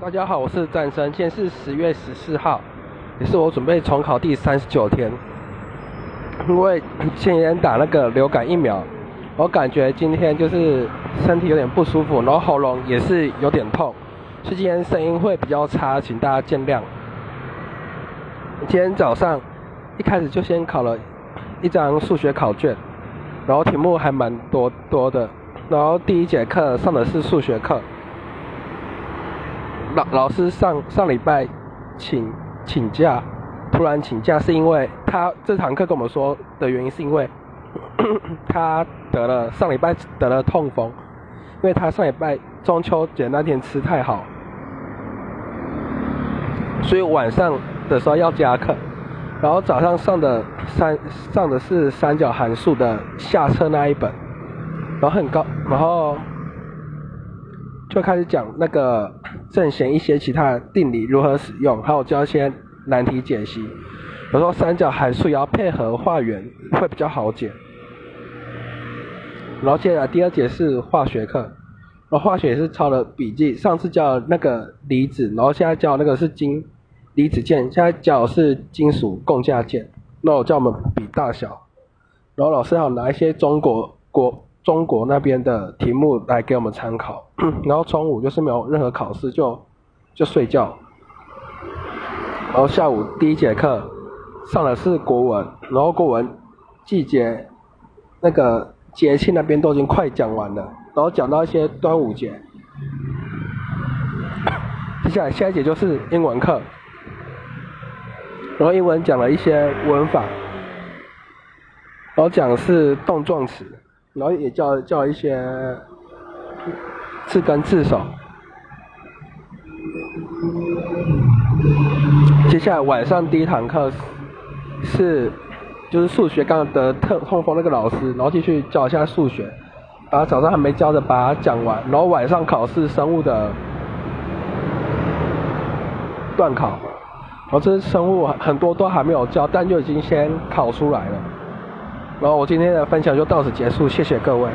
大家好，我是战生，今天是十月十四号，也是我准备重考第三十九天。因为前天打那个流感疫苗，我感觉今天就是身体有点不舒服，然后喉咙也是有点痛，所以今天声音会比较差，请大家见谅。今天早上一开始就先考了一张数学考卷，然后题目还蛮多多的，然后第一节课上的是数学课。老老师上上礼拜请请假，突然请假是因为他这堂课跟我们说的原因是因为 他得了上礼拜得了痛风，因为他上礼拜中秋节那天吃太好，所以晚上的时候要加课，然后早上上的三上的是三角函数的下册那一本，然后很高，然后就开始讲那个。正弦一些其他的定理如何使用，还有教一些难题解析。有时候三角函数也要配合画圆，会比较好解。然后接下来第二节是化学课，然后化学也是抄了笔记。上次教那个离子，然后现在教那个是金离子键，现在教是金属共价键。那我叫我们比大小。然后老师还有拿一些中国国。中国那边的题目来给我们参考，然后中午就是没有任何考试，就就睡觉。然后下午第一节课上的是国文，然后国文季节那个节气那边都已经快讲完了，然后讲到一些端午节。接下来下一节就是英文课，然后英文讲了一些文法，然后讲的是动状词。然后也教教一些字根字首。接下来晚上第一堂课是就是数学，刚刚得特痛风那个老师，然后继续教一下数学，把早上还没教的把它讲完，然后晚上考试生物的段考，然后这生物很多都还没有教，但就已经先考出来了。然后我今天的分享就到此结束，谢谢各位。